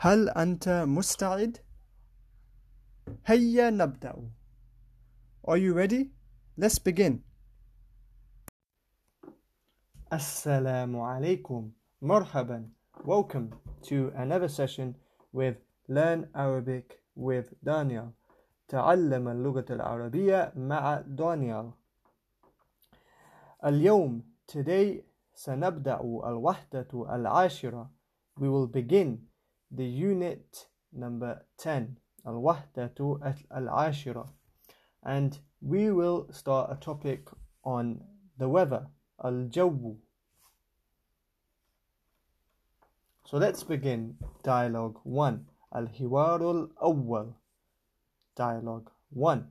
هل أنت مستعد؟ هيا نبدأ. Are you ready? Let's begin. Assalamu alaikum. Marhaban. Welcome to another session with Learn Arabic with Daniel. تعلم اللغة العربية مع دانيال. اليوم today سنبدأ الوحدة العاشرة. We will begin the unit number 10 الوحدة العاشرة and we will start a topic on the weather الجو So let's begin dialogue 1 الحوار الأول dialogue 1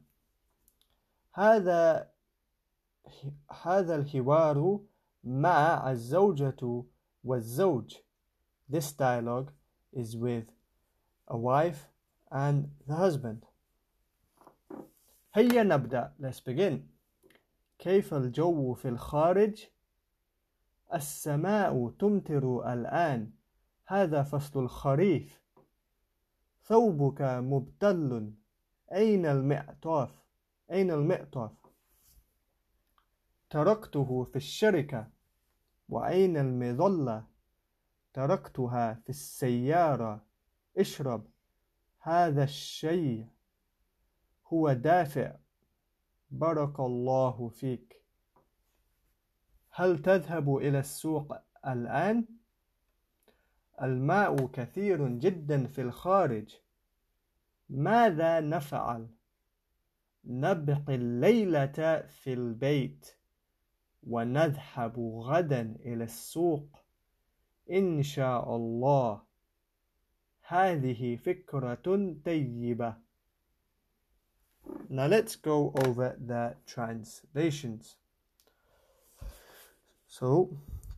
هذا هذا الحوار مع الزوجة والزوج This dialogue is with a wife and the husband. هيا نبدأ. Let's begin. كيف الجو في الخارج؟ السماء تمطر الآن. هذا فصل الخريف. ثوبك مبتل. أين المعطف؟ أين المعطف؟ تركته في الشركة. وأين المظلة؟ تركتها في السيارة. اشرب. هذا الشيء هو دافع. بارك الله فيك. هل تذهب إلى السوق الآن؟ الماء كثير جدا في الخارج. ماذا نفعل؟ نبقي الليلة في البيت ونذهب غدا إلى السوق. إن شاء الله هذه فكرة طيبة Now let's go over the translations. So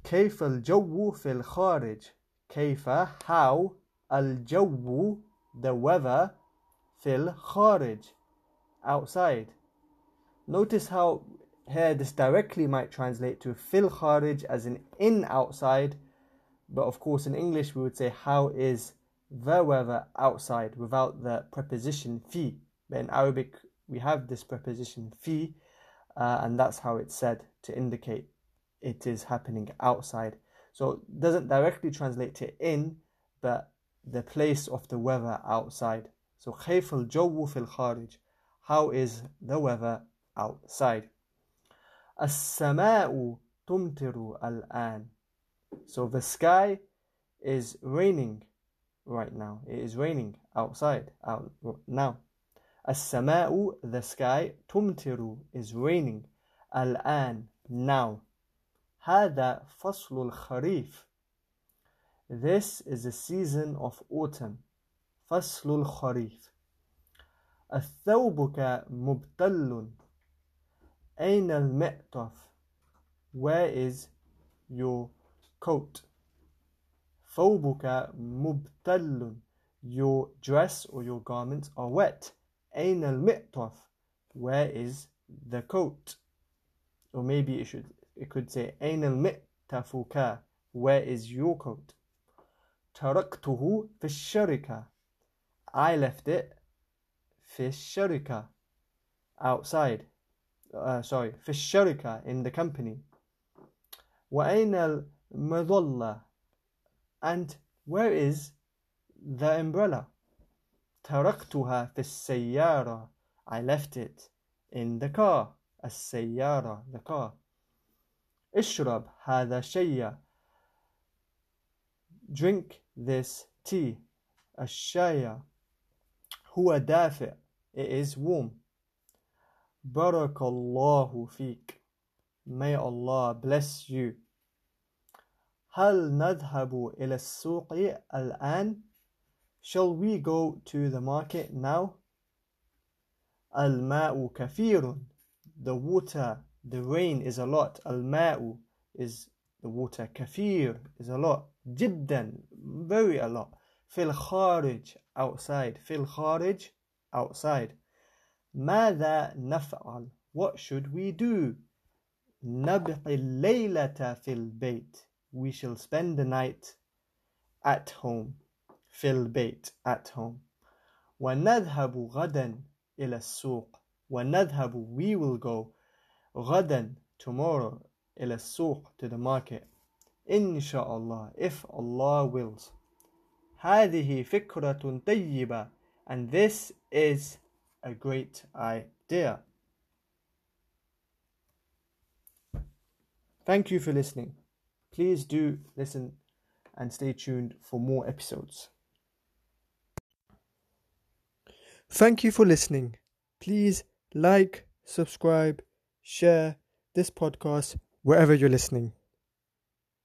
كيف الجو في الخارج كيف how الجو the weather في الخارج outside Notice how here this directly might translate to fil kharij as in in outside but of course, in English, we would say, How is the weather outside without the preposition fi. But in Arabic, we have this preposition fi, uh, and that's how it's said to indicate it is happening outside. So it doesn't directly translate to in, but the place of the weather outside. So كيف الجو في الخارج? How is the weather outside? السماء تمطر الآن so the sky is raining right now. It is raining outside out now. السماء the sky تمطر is raining الآن now. هذا فصل الخريف. This is the season of autumn. فصل الخريف. الثوبك مبتل. أين المعطف? Where is your coat ثوبك مبتل your dress or your garments are wet أين المعطف where is the coat or maybe it should it could say أين المعطفك where is your coat تركته في الشركة I left it في الشركة outside uh, sorry في الشركة in the company وأين مظلة and where is the umbrella تركتها في السيارة I left it in the car السيارة the car اشرب هذا شيء drink this tea الشاي هو دافئ it is warm بارك الله فيك may Allah bless you هل نذهب إلى السوق الآن؟ Shall we go to the market now? الماء كثير The water, the rain is a lot. الماء is the water. كثير is a lot. جدا, very a lot. في الخارج, outside. في الخارج, outside. ماذا نفعل? What should we do? نبقي الليلة في البيت we shall spend the night at home. في البيت at home ونذهب غدا إلى السوق ونذهب we will go غدا tomorrow إلى السوق to the market إن شاء الله if Allah wills هذه فكرة طيبة and this is a great idea Thank you for listening. Please do listen and stay tuned for more episodes. Thank you for listening. Please like, subscribe, share this podcast wherever you're listening.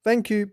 Thank you.